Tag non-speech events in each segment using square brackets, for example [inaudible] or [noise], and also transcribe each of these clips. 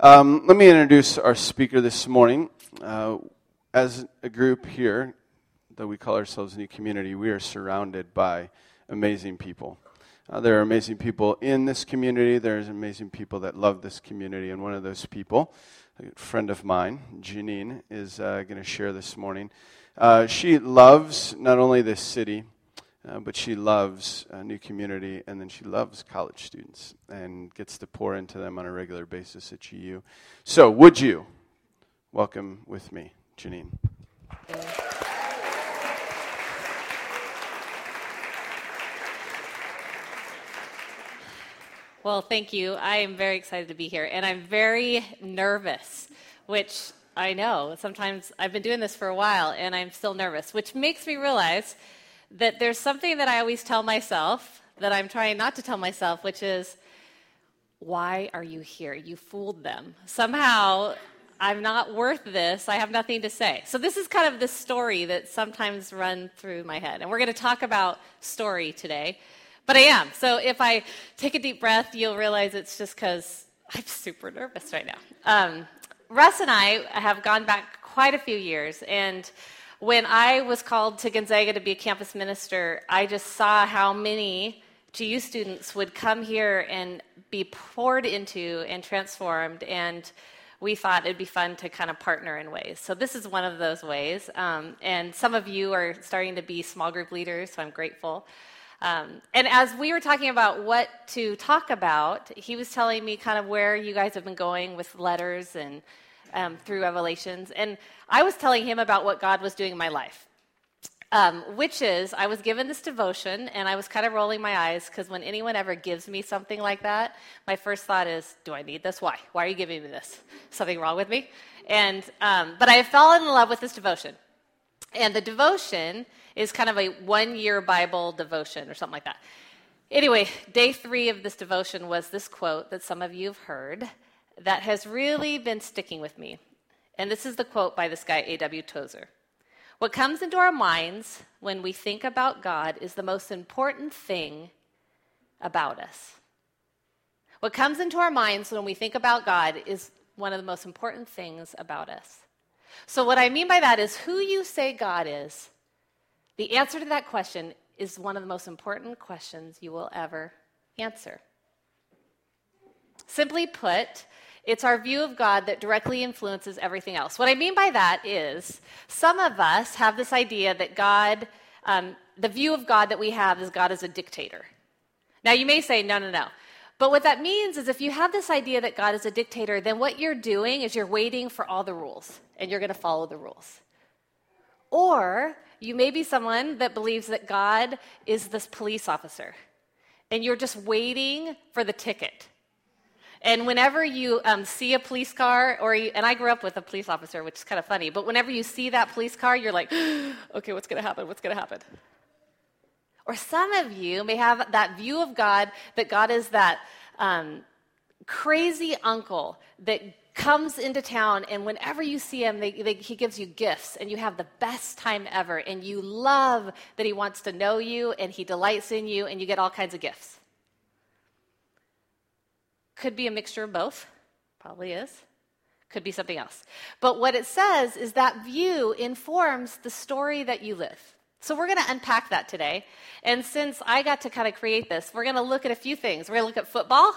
Um, let me introduce our speaker this morning. Uh, as a group here, that we call ourselves New Community, we are surrounded by amazing people. Uh, there are amazing people in this community. There's amazing people that love this community. And one of those people, a friend of mine, Janine, is uh, going to share this morning. Uh, she loves not only this city, uh, but she loves a new community, and then she loves college students and gets to pour into them on a regular basis at GU. So, would you welcome with me, Janine? Well, thank you. I am very excited to be here, and I'm very nervous, which I know. Sometimes I've been doing this for a while, and I'm still nervous, which makes me realize that there's something that I always tell myself that I'm trying not to tell myself, which is, why are you here? You fooled them. Somehow, I'm not worth this. I have nothing to say. So, this is kind of the story that sometimes run through my head. And we're going to talk about story today. But I am. So, if I take a deep breath, you'll realize it's just because I'm super nervous right now. Um, Russ and I have gone back quite a few years. And when I was called to Gonzaga to be a campus minister, I just saw how many GU students would come here and be poured into and transformed. And we thought it'd be fun to kind of partner in ways. So this is one of those ways. Um, and some of you are starting to be small group leaders, so I'm grateful. Um, and as we were talking about what to talk about, he was telling me kind of where you guys have been going with letters and um, through Revelations. And I was telling him about what God was doing in my life. Um, which is, I was given this devotion and I was kind of rolling my eyes because when anyone ever gives me something like that, my first thought is, Do I need this? Why? Why are you giving me this? Something wrong with me? And, um, but I fell in love with this devotion. And the devotion is kind of a one year Bible devotion or something like that. Anyway, day three of this devotion was this quote that some of you have heard that has really been sticking with me. And this is the quote by this guy, A.W. Tozer. What comes into our minds when we think about God is the most important thing about us. What comes into our minds when we think about God is one of the most important things about us. So, what I mean by that is who you say God is, the answer to that question is one of the most important questions you will ever answer. Simply put, it's our view of God that directly influences everything else. What I mean by that is some of us have this idea that God, um, the view of God that we have is God as a dictator. Now, you may say, no, no, no. But what that means is if you have this idea that God is a dictator, then what you're doing is you're waiting for all the rules and you're going to follow the rules. Or you may be someone that believes that God is this police officer and you're just waiting for the ticket. And whenever you um, see a police car, or you, and I grew up with a police officer, which is kind of funny, but whenever you see that police car, you're like, [gasps] okay, what's going to happen? What's going to happen? Or some of you may have that view of God that God is that um, crazy uncle that comes into town, and whenever you see him, they, they, he gives you gifts, and you have the best time ever, and you love that he wants to know you, and he delights in you, and you get all kinds of gifts. Could be a mixture of both, probably is. Could be something else. But what it says is that view informs the story that you live. So we're going to unpack that today. And since I got to kind of create this, we're going to look at a few things. We're going to look at football.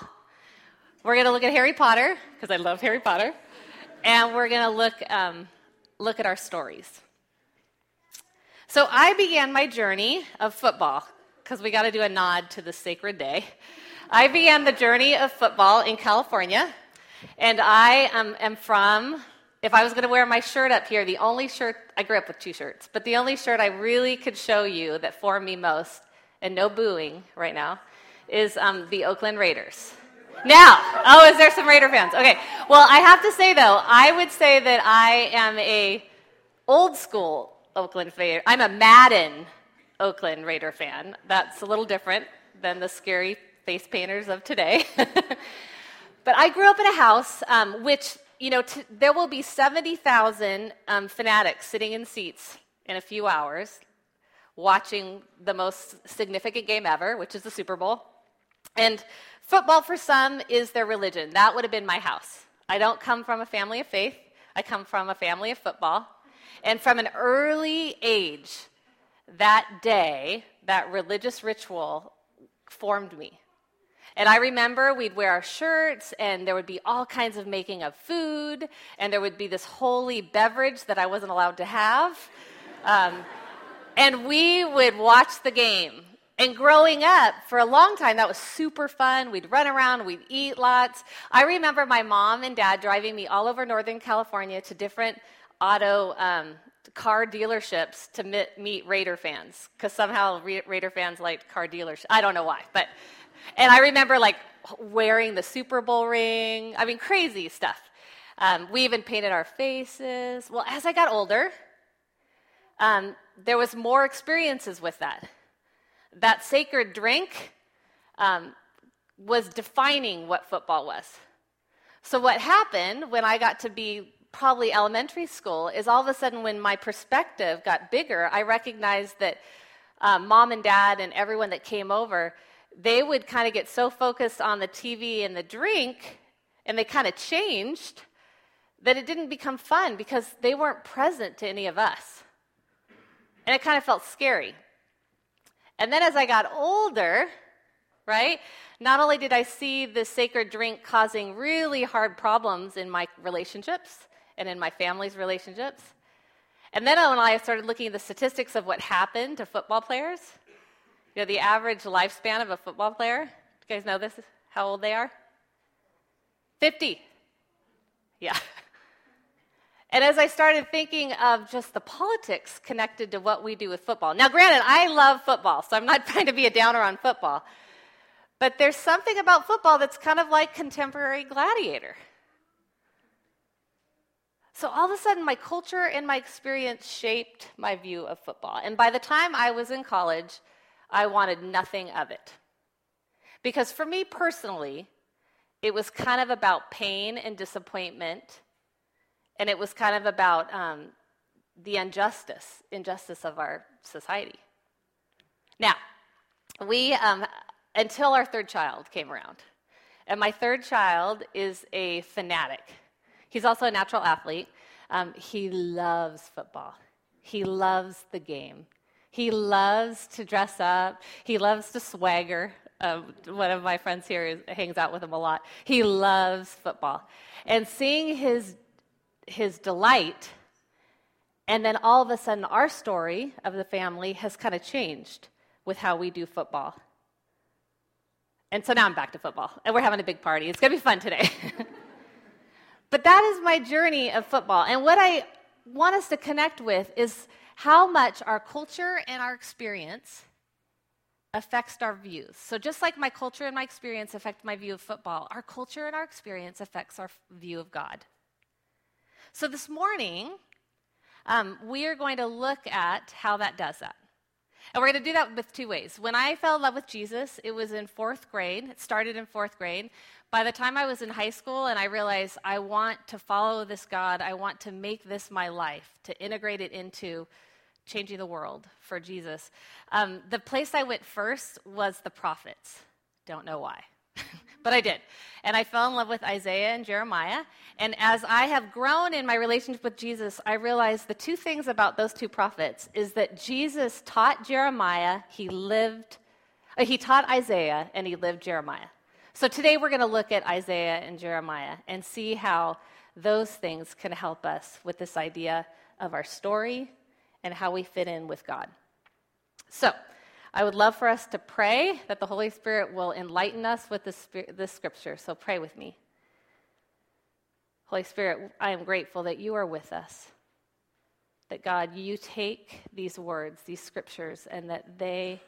We're going to look at Harry Potter, because I love Harry Potter. And we're going to look, um, look at our stories. So I began my journey of football, because we got to do a nod to the sacred day. I began the journey of football in California, and I um, am from, if I was going to wear my shirt up here, the only shirt, I grew up with two shirts, but the only shirt I really could show you that formed me most, and no booing right now, is um, the Oakland Raiders. Now, oh, is there some Raider fans? Okay. Well, I have to say though, I would say that I am a old school Oakland fan. I'm a Madden Oakland Raider fan. That's a little different than the scary face painters of today. [laughs] but I grew up in a house um, which, you know, t- there will be 70,000 um, fanatics sitting in seats in a few hours watching the most significant game ever, which is the Super Bowl. And football for some is their religion. That would have been my house. I don't come from a family of faith, I come from a family of football. And from an early age, that day, that religious ritual formed me. And I remember we'd wear our shirts, and there would be all kinds of making of food, and there would be this holy beverage that I wasn't allowed to have. Um, and we would watch the game. And growing up, for a long time, that was super fun. We'd run around, we'd eat lots. I remember my mom and dad driving me all over Northern California to different auto um, car dealerships to meet Raider fans, because somehow Raider fans liked car dealerships. I don't know why, but and I remember like wearing the Super Bowl ring. I mean, crazy stuff. Um, we even painted our faces. Well, as I got older, um, there was more experiences with that. That sacred drink um, was defining what football was. So what happened when I got to be probably elementary school is all of a sudden when my perspective got bigger, I recognized that um, mom and dad and everyone that came over they would kind of get so focused on the TV and the drink, and they kind of changed that it didn't become fun because they weren't present to any of us. And it kind of felt scary. And then as I got older, right, not only did I see the sacred drink causing really hard problems in my relationships and in my family's relationships, and then when I started looking at the statistics of what happened to football players, you know, the average lifespan of a football player, you guys know this? How old they are? 50. Yeah. [laughs] And as I started thinking of just the politics connected to what we do with football. Now, granted, I love football, so I'm not [laughs] trying to be a downer on football. But there's something about football that's kind of like contemporary gladiator. So all of a sudden, my culture and my experience shaped my view of football. And by the time I was in college, I wanted nothing of it. Because for me personally, it was kind of about pain and disappointment, and it was kind of about um, the injustice, injustice of our society. Now, we, um, until our third child came around, and my third child is a fanatic. He's also a natural athlete. Um, he loves football. He loves the game. He loves to dress up. He loves to swagger. Um, one of my friends here is, hangs out with him a lot. He loves football. And seeing his, his delight, and then all of a sudden, our story of the family has kind of changed with how we do football. And so now I'm back to football, and we're having a big party. It's going to be fun today. [laughs] but that is my journey of football. And what I want us to connect with is how much our culture and our experience affects our views. So, just like my culture and my experience affect my view of football, our culture and our experience affects our view of God. So, this morning, um, we are going to look at how that does that. And we're going to do that with two ways. When I fell in love with Jesus, it was in fourth grade. It started in fourth grade. By the time I was in high school and I realized I want to follow this God, I want to make this my life, to integrate it into changing the world for Jesus. Um, the place I went first was the prophets. Don't know why, [laughs] but I did. And I fell in love with Isaiah and Jeremiah. And as I have grown in my relationship with Jesus, I realized the two things about those two prophets is that Jesus taught Jeremiah, he lived, uh, he taught Isaiah, and he lived Jeremiah. So today we're going to look at Isaiah and Jeremiah and see how those things can help us with this idea of our story and how we fit in with God. So, I would love for us to pray that the Holy Spirit will enlighten us with this, this scripture. So, pray with me. Holy Spirit, I am grateful that you are with us. That God, you take these words, these scriptures, and that they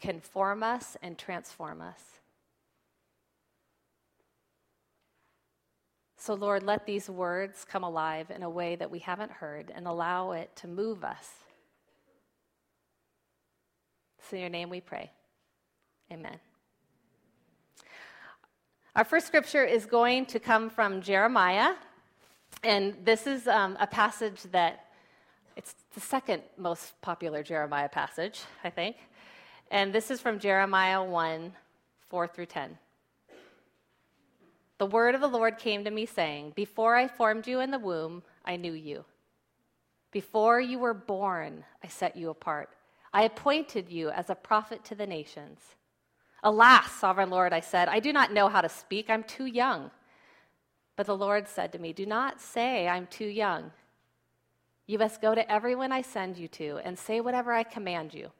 can form us and transform us. So, Lord, let these words come alive in a way that we haven't heard and allow it to move us. It's in your name we pray. Amen. Our first scripture is going to come from Jeremiah, and this is um, a passage that it's the second most popular Jeremiah passage, I think. And this is from Jeremiah 1 4 through 10. The word of the Lord came to me, saying, Before I formed you in the womb, I knew you. Before you were born, I set you apart. I appointed you as a prophet to the nations. Alas, sovereign Lord, I said, I do not know how to speak. I'm too young. But the Lord said to me, Do not say, I'm too young. You must go to everyone I send you to and say whatever I command you.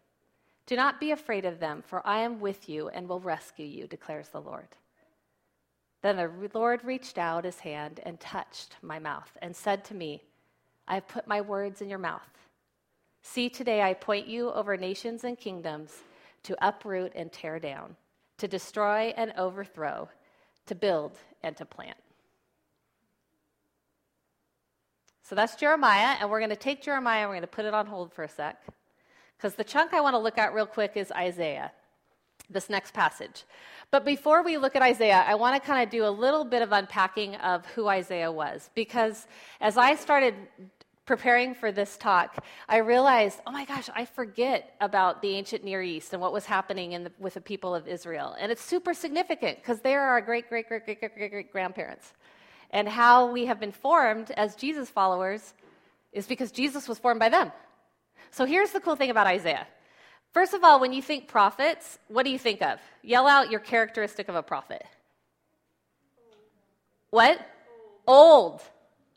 Do not be afraid of them, for I am with you and will rescue you, declares the Lord. Then the Lord reached out his hand and touched my mouth and said to me, I have put my words in your mouth. See, today I point you over nations and kingdoms to uproot and tear down, to destroy and overthrow, to build and to plant. So that's Jeremiah, and we're going to take Jeremiah and we're going to put it on hold for a sec. Because the chunk I want to look at real quick is Isaiah, this next passage. But before we look at Isaiah, I want to kind of do a little bit of unpacking of who Isaiah was. Because as I started preparing for this talk, I realized, oh my gosh, I forget about the ancient Near East and what was happening the, with the people of Israel. And it's super significant because they are our great, great, great, great, great, great, great grandparents and how we have been formed as Jesus followers is because Jesus was formed by them. So here's the cool thing about Isaiah. First of all, when you think prophets, what do you think of? Yell out your characteristic of a prophet. What? Old.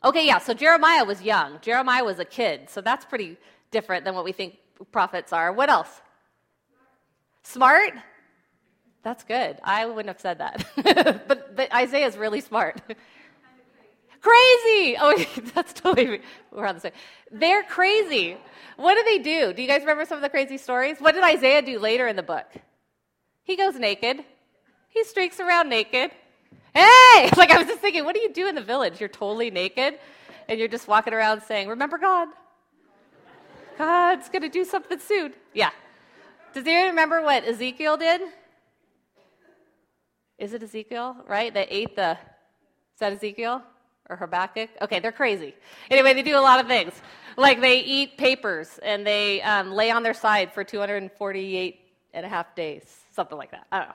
Okay, yeah, so Jeremiah was young. Jeremiah was a kid, so that's pretty different than what we think prophets are. What else? Smart? That's good. I wouldn't have said that. [laughs] but, but Isaiah is really smart. [laughs] Crazy! Oh, [laughs] that's totally, we're on the same. They're crazy. What do they do? Do you guys remember some of the crazy stories? What did Isaiah do later in the book? He goes naked. He streaks around naked. Hey! [laughs] Like I was just thinking, what do you do in the village? You're totally naked and you're just walking around saying, Remember God? God's going to do something soon. Yeah. Does anyone remember what Ezekiel did? Is it Ezekiel, right? That ate the. Is that Ezekiel? Or Habakkuk. Okay, they're crazy. Anyway, they do a lot of things. Like they eat papers and they um, lay on their side for 248 and a half days, something like that. I don't know.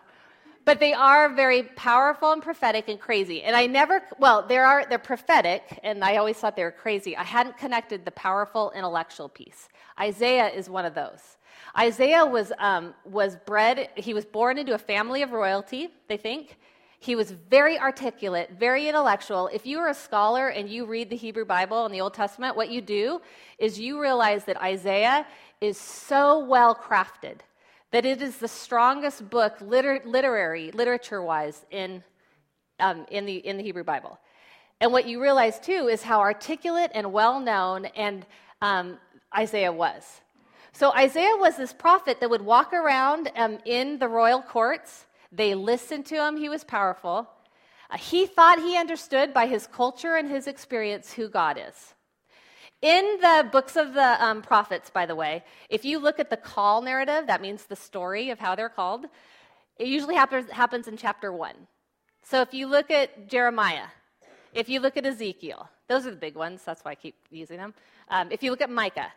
But they are very powerful and prophetic and crazy. And I never, well, they are, they're prophetic, and I always thought they were crazy. I hadn't connected the powerful intellectual piece. Isaiah is one of those. Isaiah was, um, was bred, he was born into a family of royalty, they think. He was very articulate, very intellectual. If you are a scholar and you read the Hebrew Bible and the Old Testament, what you do is you realize that Isaiah is so well crafted that it is the strongest book, liter- literary, literature wise, in, um, in, the, in the Hebrew Bible. And what you realize too is how articulate and well known and um, Isaiah was. So Isaiah was this prophet that would walk around um, in the royal courts they listened to him, he was powerful. Uh, he thought he understood by his culture and his experience who God is. In the books of the um, prophets, by the way, if you look at the call narrative, that means the story of how they're called, it usually happens, happens in chapter one. So if you look at Jeremiah, if you look at Ezekiel, those are the big ones, that's why I keep using them. Um, if you look at Micah,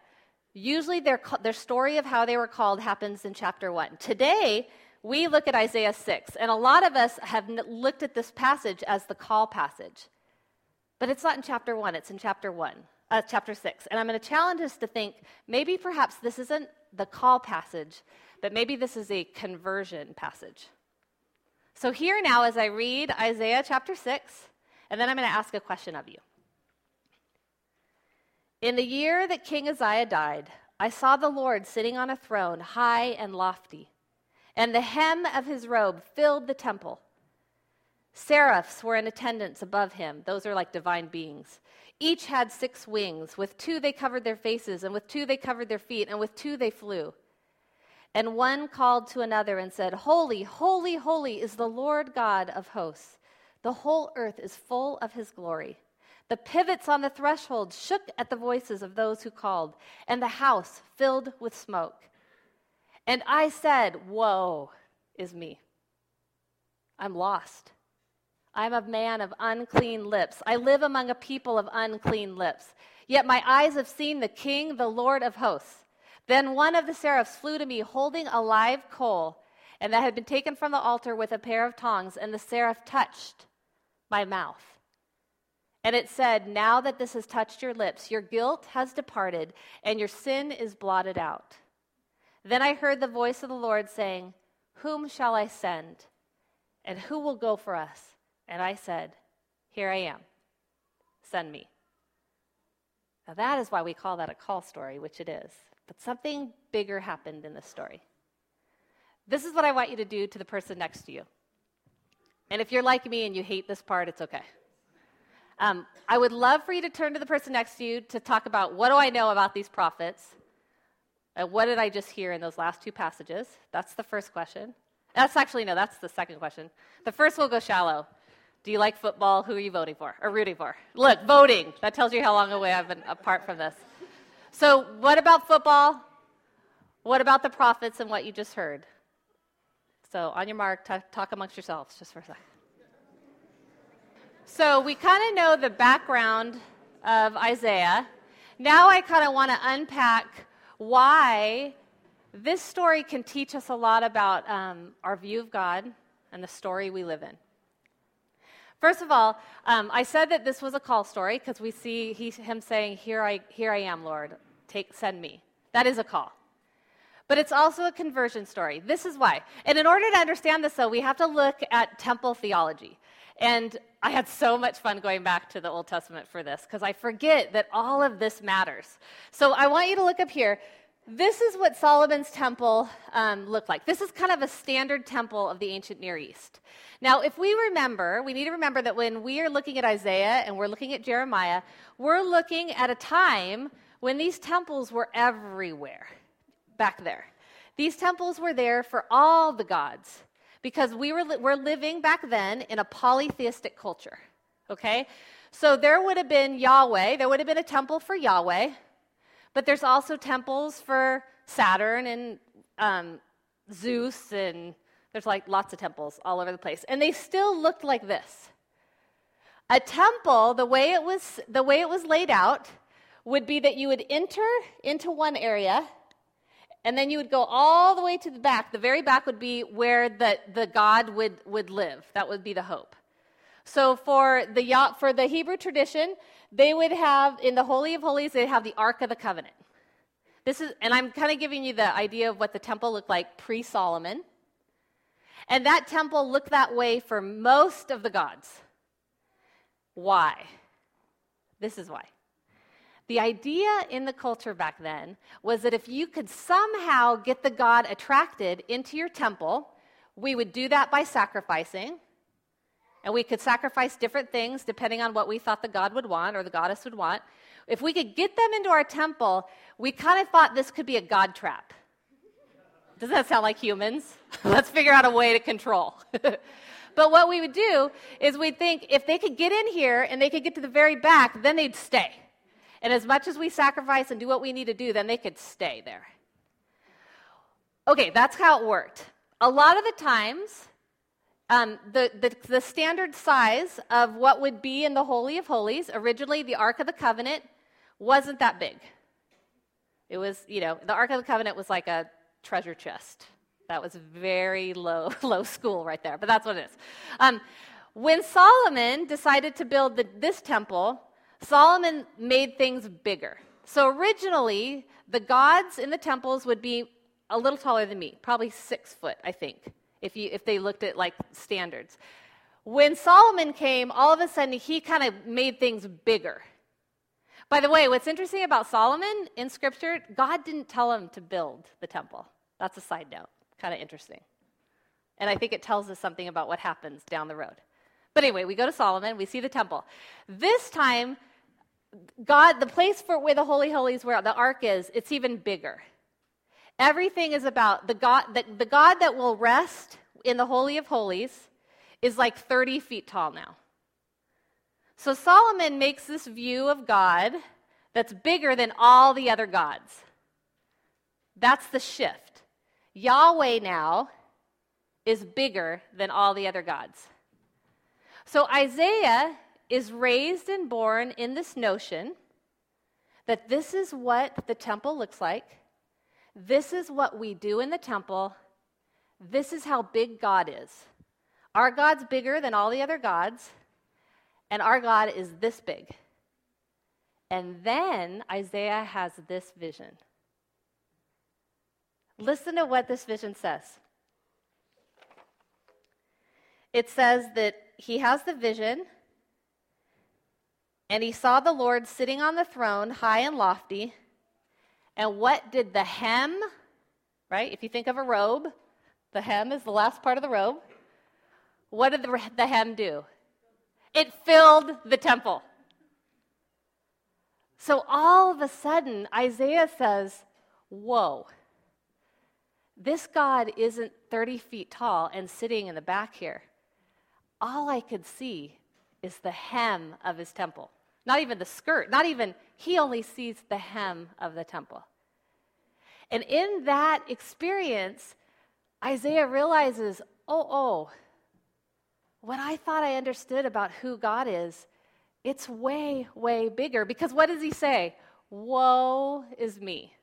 usually their, their story of how they were called happens in chapter one. Today, we look at Isaiah 6, and a lot of us have looked at this passage as the call passage. But it's not in chapter 1, it's in chapter 1, uh, chapter 6. And I'm going to challenge us to think maybe perhaps this isn't the call passage, but maybe this is a conversion passage. So, here now, as I read Isaiah chapter 6, and then I'm going to ask a question of you. In the year that King Uzziah died, I saw the Lord sitting on a throne, high and lofty and the hem of his robe filled the temple. Seraphs were in attendance above him. Those are like divine beings. Each had six wings. With two they covered their faces, and with two they covered their feet, and with two they flew. And one called to another and said, Holy, holy, holy is the Lord God of hosts. The whole earth is full of his glory. The pivots on the threshold shook at the voices of those who called, and the house filled with smoke. And I said, Woe is me. I'm lost. I'm a man of unclean lips. I live among a people of unclean lips. Yet my eyes have seen the King, the Lord of hosts. Then one of the seraphs flew to me, holding a live coal, and that had been taken from the altar with a pair of tongs, and the seraph touched my mouth. And it said, Now that this has touched your lips, your guilt has departed, and your sin is blotted out. Then I heard the voice of the Lord saying, Whom shall I send? And who will go for us? And I said, Here I am. Send me. Now, that is why we call that a call story, which it is. But something bigger happened in this story. This is what I want you to do to the person next to you. And if you're like me and you hate this part, it's okay. Um, I would love for you to turn to the person next to you to talk about what do I know about these prophets? And what did I just hear in those last two passages? That's the first question. That's actually, no, that's the second question. The first will go shallow. Do you like football? Who are you voting for or rooting for? Look, voting. That tells you how long away I've been apart from this. So, what about football? What about the prophets and what you just heard? So, on your mark, t- talk amongst yourselves just for a second. So, we kind of know the background of Isaiah. Now, I kind of want to unpack why this story can teach us a lot about um, our view of God and the story we live in. First of all, um, I said that this was a call story because we see he, him saying, here I, here I am, Lord, take, send me. That is a call but it's also a conversion story. This is why. And in order to understand this, though, we have to look at temple theology. And I had so much fun going back to the Old Testament for this because I forget that all of this matters. So I want you to look up here. This is what Solomon's temple um, looked like. This is kind of a standard temple of the ancient Near East. Now, if we remember, we need to remember that when we are looking at Isaiah and we're looking at Jeremiah, we're looking at a time when these temples were everywhere back there. These temples were there for all the gods because we were, we're living back then in a polytheistic culture. Okay? So there would have been Yahweh, there would have been a temple for Yahweh, but there's also temples for Saturn and um, Zeus, and there's like lots of temples all over the place. And they still looked like this. A temple, the way it was, the way it was laid out, would be that you would enter into one area and then you would go all the way to the back. The very back would be where the, the God would, would live. That would be the hope. So for the, for the Hebrew tradition, they would have, in the Holy of Holies, they'd have the Ark of the Covenant. This is, and I'm kind of giving you the idea of what the temple looked like pre Solomon. And that temple looked that way for most of the gods. Why? This is why. The idea in the culture back then was that if you could somehow get the God attracted into your temple, we would do that by sacrificing. And we could sacrifice different things depending on what we thought the God would want or the goddess would want. If we could get them into our temple, we kind of thought this could be a God trap. Does that sound like humans? [laughs] Let's figure out a way to control. [laughs] but what we would do is we'd think if they could get in here and they could get to the very back, then they'd stay. And as much as we sacrifice and do what we need to do, then they could stay there. Okay, that's how it worked. A lot of the times, um, the, the, the, standard size of what would be in the Holy of Holies, originally the Ark of the Covenant, wasn't that big. It was, you know, the Ark of the Covenant was like a treasure chest. That was very low, [laughs] low school right there, but that's what it is. Um, when Solomon decided to build the, this temple, Solomon made things bigger. So originally, the gods in the temples would be a little taller than me, probably six foot, I think, if, you, if they looked at like standards. When Solomon came, all of a sudden he kind of made things bigger. By the way, what's interesting about Solomon in Scripture, God didn't tell him to build the temple. That's a side note, kind of interesting. And I think it tells us something about what happens down the road. But anyway, we go to Solomon, we see the temple. This time, God, the place for where the Holy Holies, where the ark is, it's even bigger. Everything is about the God, the, the God that will rest in the Holy of Holies is like 30 feet tall now. So Solomon makes this view of God that's bigger than all the other gods. That's the shift. Yahweh now is bigger than all the other gods. So Isaiah is raised and born in this notion that this is what the temple looks like, this is what we do in the temple, this is how big God is. Our God's bigger than all the other gods, And our God is this big. And then Isaiah has this vision. Listen to what this vision says. It says that he has the vision, and he saw the Lord sitting on the throne, high and lofty. And what did the hem, right? If you think of a robe, the hem is the last part of the robe. What did the, the hem do? It filled the temple. So all of a sudden, Isaiah says, Whoa, this God isn't 30 feet tall and sitting in the back here. All I could see is the hem of his temple. Not even the skirt, not even, he only sees the hem of the temple. And in that experience, Isaiah realizes, oh, oh, what I thought I understood about who God is, it's way, way bigger. Because what does he say? Woe is me.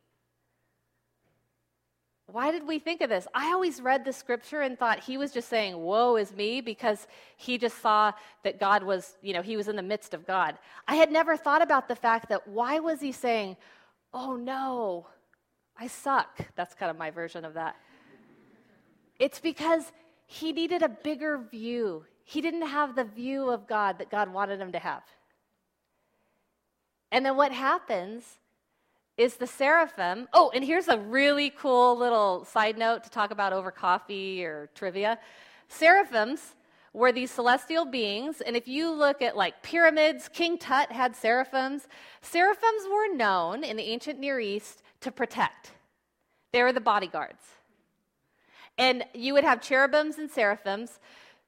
Why did we think of this? I always read the scripture and thought he was just saying, Woe is me, because he just saw that God was, you know, he was in the midst of God. I had never thought about the fact that why was he saying, Oh no, I suck? That's kind of my version of that. It's because he needed a bigger view. He didn't have the view of God that God wanted him to have. And then what happens is the seraphim. Oh, and here's a really cool little side note to talk about over coffee or trivia. Seraphims were these celestial beings, and if you look at like pyramids, King Tut had seraphims. Seraphims were known in the ancient Near East to protect, they were the bodyguards. And you would have cherubims and seraphims.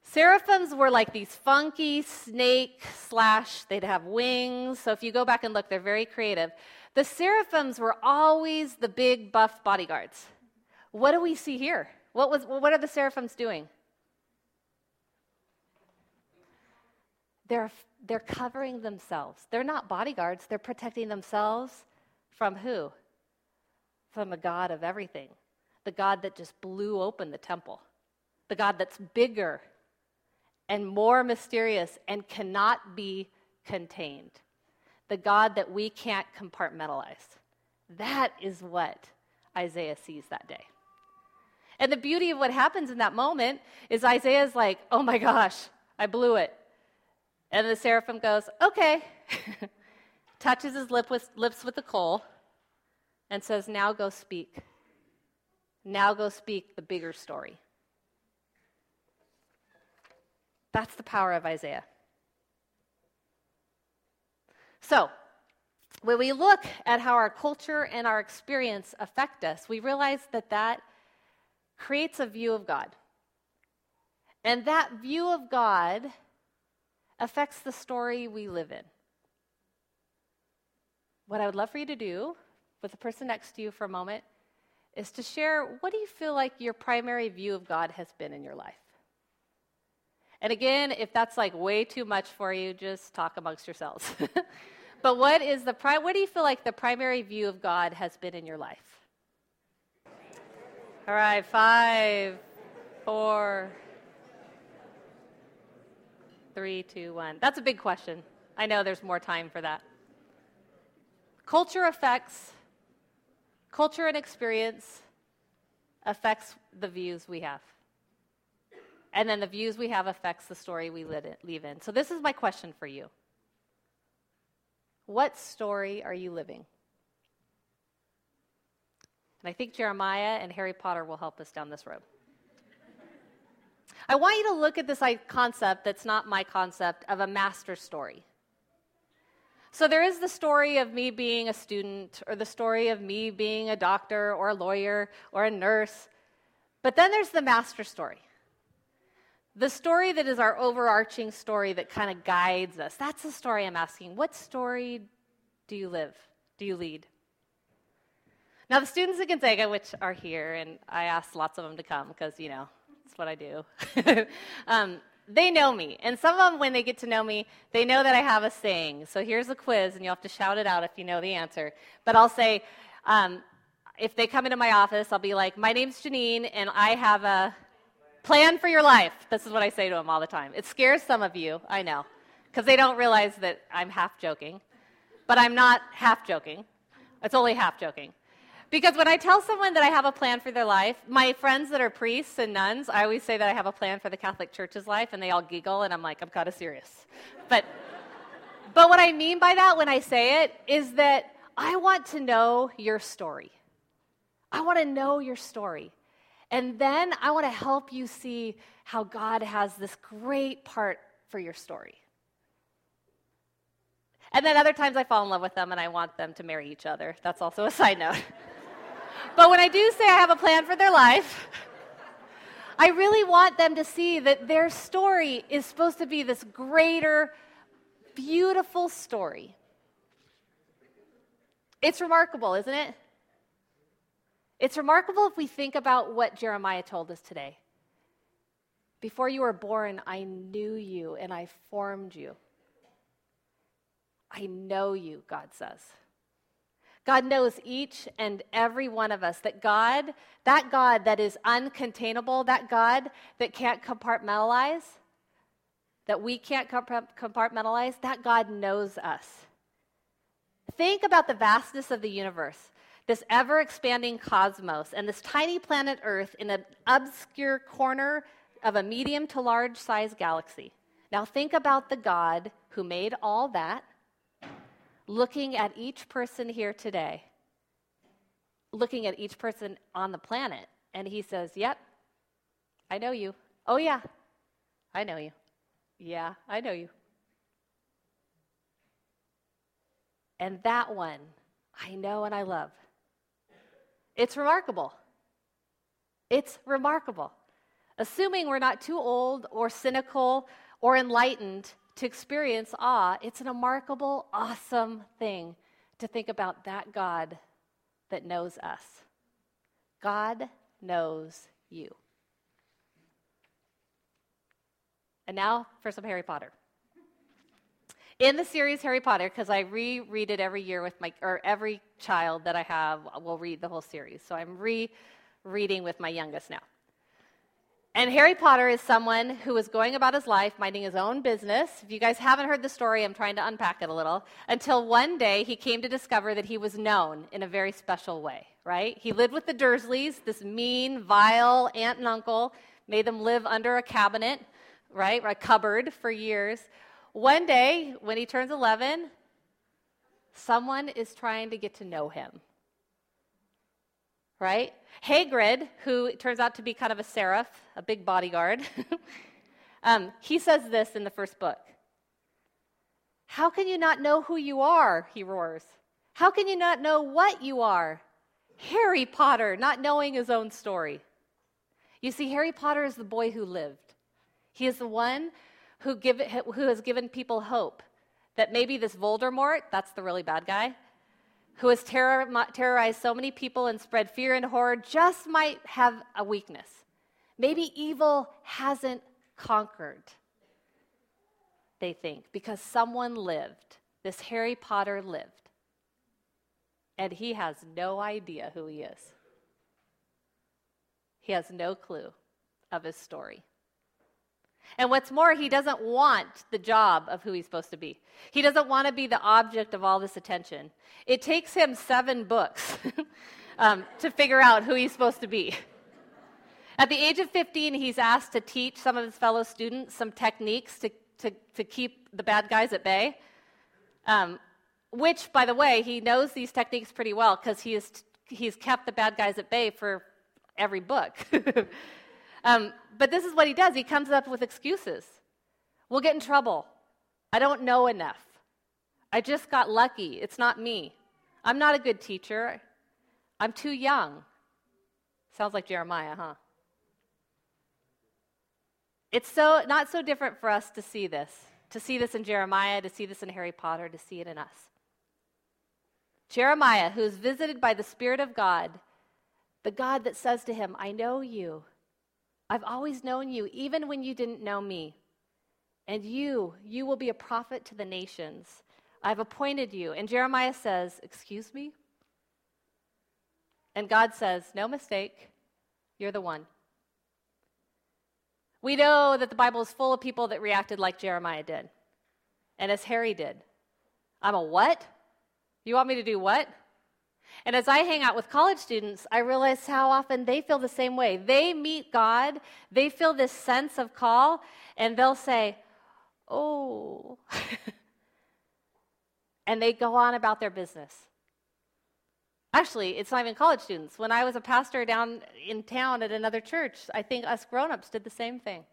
Seraphims were like these funky snake slash, they'd have wings. So if you go back and look, they're very creative. The seraphims were always the big buff bodyguards. What do we see here? What, was, what are the seraphims doing? They're, they're covering themselves. They're not bodyguards, they're protecting themselves from who? From a God of everything the God that just blew open the temple, the God that's bigger and more mysterious and cannot be contained, the God that we can't compartmentalize. That is what Isaiah sees that day. And the beauty of what happens in that moment is Isaiah's like, oh my gosh, I blew it. And the seraphim goes, okay, [laughs] touches his lip with, lips with the coal, and says, now go speak. Now go speak the bigger story. That's the power of Isaiah. So, when we look at how our culture and our experience affect us, we realize that that creates a view of God. And that view of God affects the story we live in. What I would love for you to do with the person next to you for a moment is to share what do you feel like your primary view of God has been in your life? And again, if that's like way too much for you, just talk amongst yourselves. [laughs] but what is the pri- what do you feel like the primary view of God has been in your life? All right, five, four, three, two, one. That's a big question. I know there's more time for that. Culture affects Culture and experience affects the views we have. And then the views we have affects the story we live in. So this is my question for you. What story are you living? And I think Jeremiah and Harry Potter will help us down this road. I want you to look at this concept that's not my concept of a master story. So there is the story of me being a student, or the story of me being a doctor, or a lawyer, or a nurse. But then there's the master story. The story that is our overarching story that kind of guides us. That's the story I'm asking. What story do you live? Do you lead? Now, the students at Gonzaga, which are here, and I asked lots of them to come because, you know, that's what I do. [laughs] um, they know me. And some of them, when they get to know me, they know that I have a saying. So here's a quiz, and you'll have to shout it out if you know the answer. But I'll say, um, if they come into my office, I'll be like, My name's Janine, and I have a plan for your life. This is what I say to them all the time. It scares some of you, I know, because they don't realize that I'm half joking. But I'm not half joking, it's only half joking. Because when I tell someone that I have a plan for their life, my friends that are priests and nuns, I always say that I have a plan for the Catholic Church's life, and they all giggle, and I'm like, I'm kind of serious. But, but what I mean by that when I say it is that I want to know your story. I want to know your story. And then I want to help you see how God has this great part for your story. And then other times I fall in love with them and I want them to marry each other. That's also a side note. [laughs] but when I do say I have a plan for their life, [laughs] I really want them to see that their story is supposed to be this greater, beautiful story. It's remarkable, isn't it? It's remarkable if we think about what Jeremiah told us today. Before you were born, I knew you and I formed you. I know you, God says. God knows each and every one of us that God, that God that is uncontainable, that God that can't compartmentalize, that we can't compartmentalize, that God knows us. Think about the vastness of the universe, this ever expanding cosmos, and this tiny planet Earth in an obscure corner of a medium to large size galaxy. Now think about the God who made all that looking at each person here today, looking at each person on the planet, and he says, Yep, I know you. Oh, yeah, I know you. Yeah, I know you. And that one, I know and I love. It's remarkable. It's remarkable. Assuming we're not too old or cynical or enlightened to experience awe, it's an remarkable, awesome thing to think about that God that knows us. God knows you. And now for some Harry Potter. In the series Harry Potter, because I reread it every year with my, or every child that I have will read the whole series. So I'm rereading with my youngest now. And Harry Potter is someone who was going about his life, minding his own business. If you guys haven't heard the story, I'm trying to unpack it a little. Until one day he came to discover that he was known in a very special way, right? He lived with the Dursleys, this mean, vile aunt and uncle, made them live under a cabinet, right? Or a cupboard for years. One day, when he turns 11, someone is trying to get to know him right? Hagrid, who turns out to be kind of a seraph, a big bodyguard, [laughs] um, he says this in the first book. How can you not know who you are? He roars. How can you not know what you are? Harry Potter, not knowing his own story. You see, Harry Potter is the boy who lived. He is the one who, give, who has given people hope that maybe this Voldemort, that's the really bad guy, who has terror, terrorized so many people and spread fear and horror, just might have a weakness. Maybe evil hasn't conquered, they think, because someone lived. This Harry Potter lived. And he has no idea who he is. He has no clue of his story. And what's more, he doesn't want the job of who he's supposed to be. He doesn't want to be the object of all this attention. It takes him seven books [laughs] um, to figure out who he's supposed to be. At the age of 15, he's asked to teach some of his fellow students some techniques to, to, to keep the bad guys at bay. Um, which, by the way, he knows these techniques pretty well because he he's kept the bad guys at bay for every book. [laughs] Um, but this is what he does he comes up with excuses. We'll get in trouble. I don't know enough. I just got lucky. It's not me. I'm not a good teacher. I'm too young. Sounds like Jeremiah, huh? It's so not so different for us to see this, to see this in Jeremiah, to see this in Harry Potter, to see it in us. Jeremiah, who is visited by the Spirit of God, the God that says to him, I know you. I've always known you, even when you didn't know me. And you, you will be a prophet to the nations. I've appointed you. And Jeremiah says, Excuse me? And God says, No mistake, you're the one. We know that the Bible is full of people that reacted like Jeremiah did. and as Harry did. I'm a what? You want me to do what? And as I hang out with college students, I realize how often they feel the same way. They meet God, they feel this sense of call, and they'll say, Oh. [laughs] and they go on about their business. Actually, it's not even college students. When I was a pastor down in town at another church, I think us grown ups did the same thing.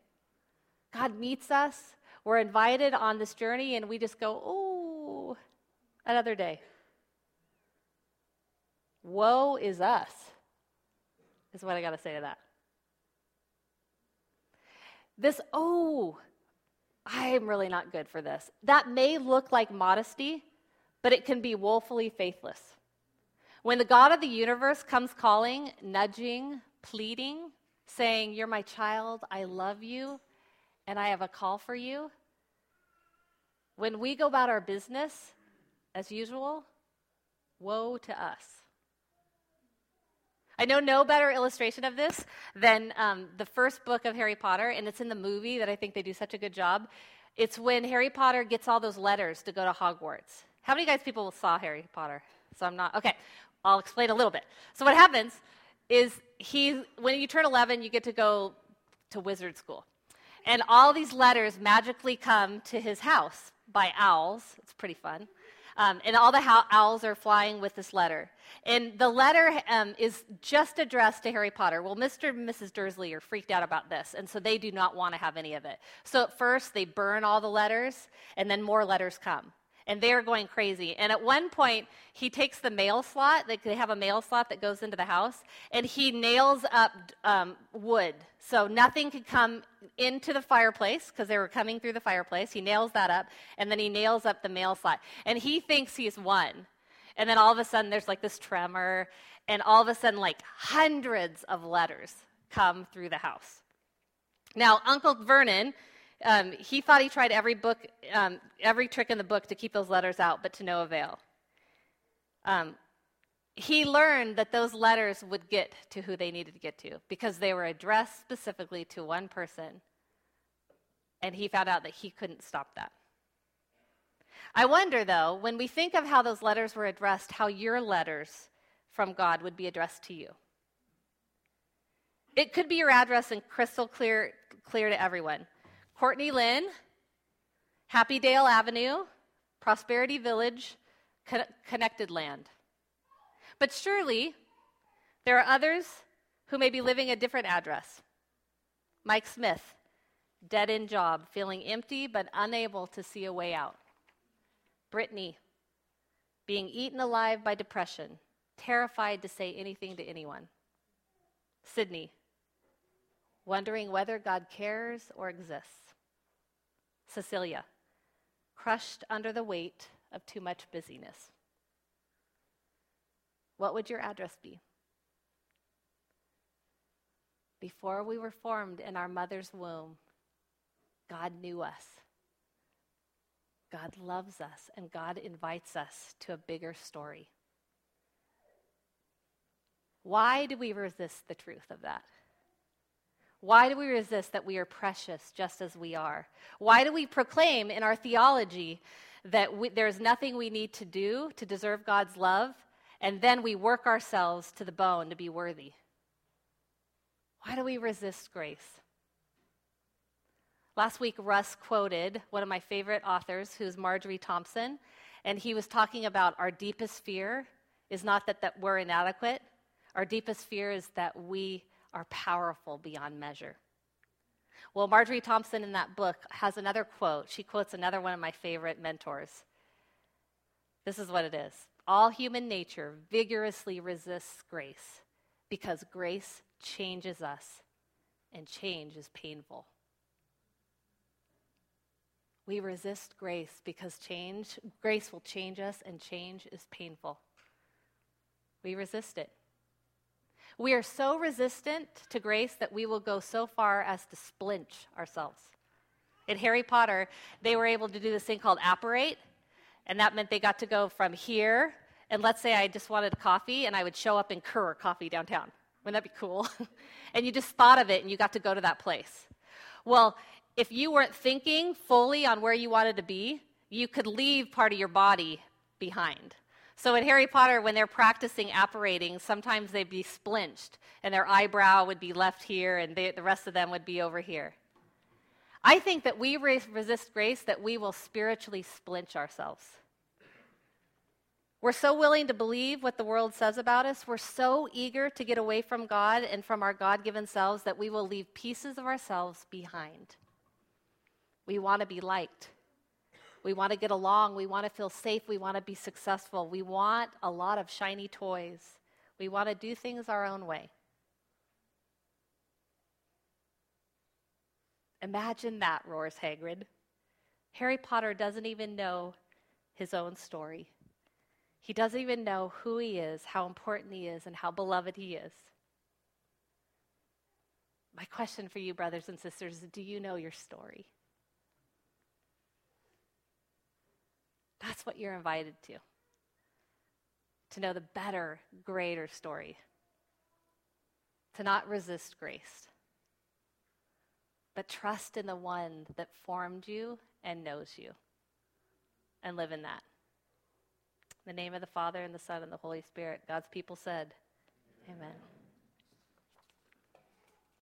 God meets us, we're invited on this journey, and we just go, Oh, another day. Woe is us, is what I got to say to that. This, oh, I'm really not good for this. That may look like modesty, but it can be woefully faithless. When the God of the universe comes calling, nudging, pleading, saying, You're my child, I love you, and I have a call for you, when we go about our business as usual, woe to us. I know no better illustration of this than um, the first book of Harry Potter, and it's in the movie that I think they do such a good job. It's when Harry Potter gets all those letters to go to Hogwarts. How many guys people saw Harry Potter? So I'm not okay. I'll explain a little bit. So what happens is he when you turn 11, you get to go to wizard school, and all these letters magically come to his house by owls. It's pretty fun. Um, and all the owls are flying with this letter. And the letter um, is just addressed to Harry Potter. Well, Mr. and Mrs. Dursley are freaked out about this, and so they do not want to have any of it. So at first, they burn all the letters, and then more letters come and they are going crazy. And at one point, he takes the mail slot, they have a mail slot that goes into the house, and he nails up um, wood. So nothing could come into the fireplace because they were coming through the fireplace. He nails that up, and then he nails up the mail slot. And he thinks he's won. And then all of a sudden, there's like this tremor, and all of a sudden, like hundreds of letters come through the house. Now, Uncle Vernon um, he thought he tried every book, um, every trick in the book to keep those letters out, but to no avail. Um, he learned that those letters would get to who they needed to get to because they were addressed specifically to one person, and he found out that he couldn't stop that. I wonder, though, when we think of how those letters were addressed, how your letters from God would be addressed to you. It could be your address and crystal clear, clear to everyone. Courtney Lynn, Happy Dale Avenue, Prosperity Village, Con- Connected Land. But surely there are others who may be living a different address. Mike Smith, dead end job, feeling empty but unable to see a way out. Brittany, being eaten alive by depression, terrified to say anything to anyone. Sydney, wondering whether God cares or exists. Cecilia, crushed under the weight of too much busyness. What would your address be? Before we were formed in our mother's womb, God knew us. God loves us, and God invites us to a bigger story. Why do we resist the truth of that? Why do we resist that we are precious just as we are? Why do we proclaim in our theology that we, there's nothing we need to do to deserve God's love, and then we work ourselves to the bone to be worthy? Why do we resist grace? Last week, Russ quoted one of my favorite authors, who's Marjorie Thompson, and he was talking about our deepest fear is not that, that we're inadequate. Our deepest fear is that we are powerful beyond measure. Well, Marjorie Thompson in that book has another quote. She quotes another one of my favorite mentors. This is what it is All human nature vigorously resists grace because grace changes us, and change is painful. We resist grace because change, grace will change us, and change is painful. We resist it. We are so resistant to grace that we will go so far as to splinch ourselves. In Harry Potter, they were able to do this thing called apparate, and that meant they got to go from here, and let's say I just wanted coffee, and I would show up in Kerr Coffee downtown. Wouldn't that be cool? [laughs] and you just thought of it, and you got to go to that place. Well, if you weren't thinking fully on where you wanted to be, you could leave part of your body behind. So in Harry Potter, when they're practicing apparating, sometimes they'd be splinched, and their eyebrow would be left here, and they, the rest of them would be over here. I think that we resist grace that we will spiritually splinch ourselves. We're so willing to believe what the world says about us. We're so eager to get away from God and from our God given selves that we will leave pieces of ourselves behind. We want to be liked. We want to get along. We want to feel safe. We want to be successful. We want a lot of shiny toys. We want to do things our own way. Imagine that, roars Hagrid. Harry Potter doesn't even know his own story. He doesn't even know who he is, how important he is, and how beloved he is. My question for you, brothers and sisters, is do you know your story? That's what you're invited to. To know the better, greater story. To not resist grace, but trust in the one that formed you and knows you, and live in that. In the name of the Father, and the Son, and the Holy Spirit, God's people said, Amen. Amen.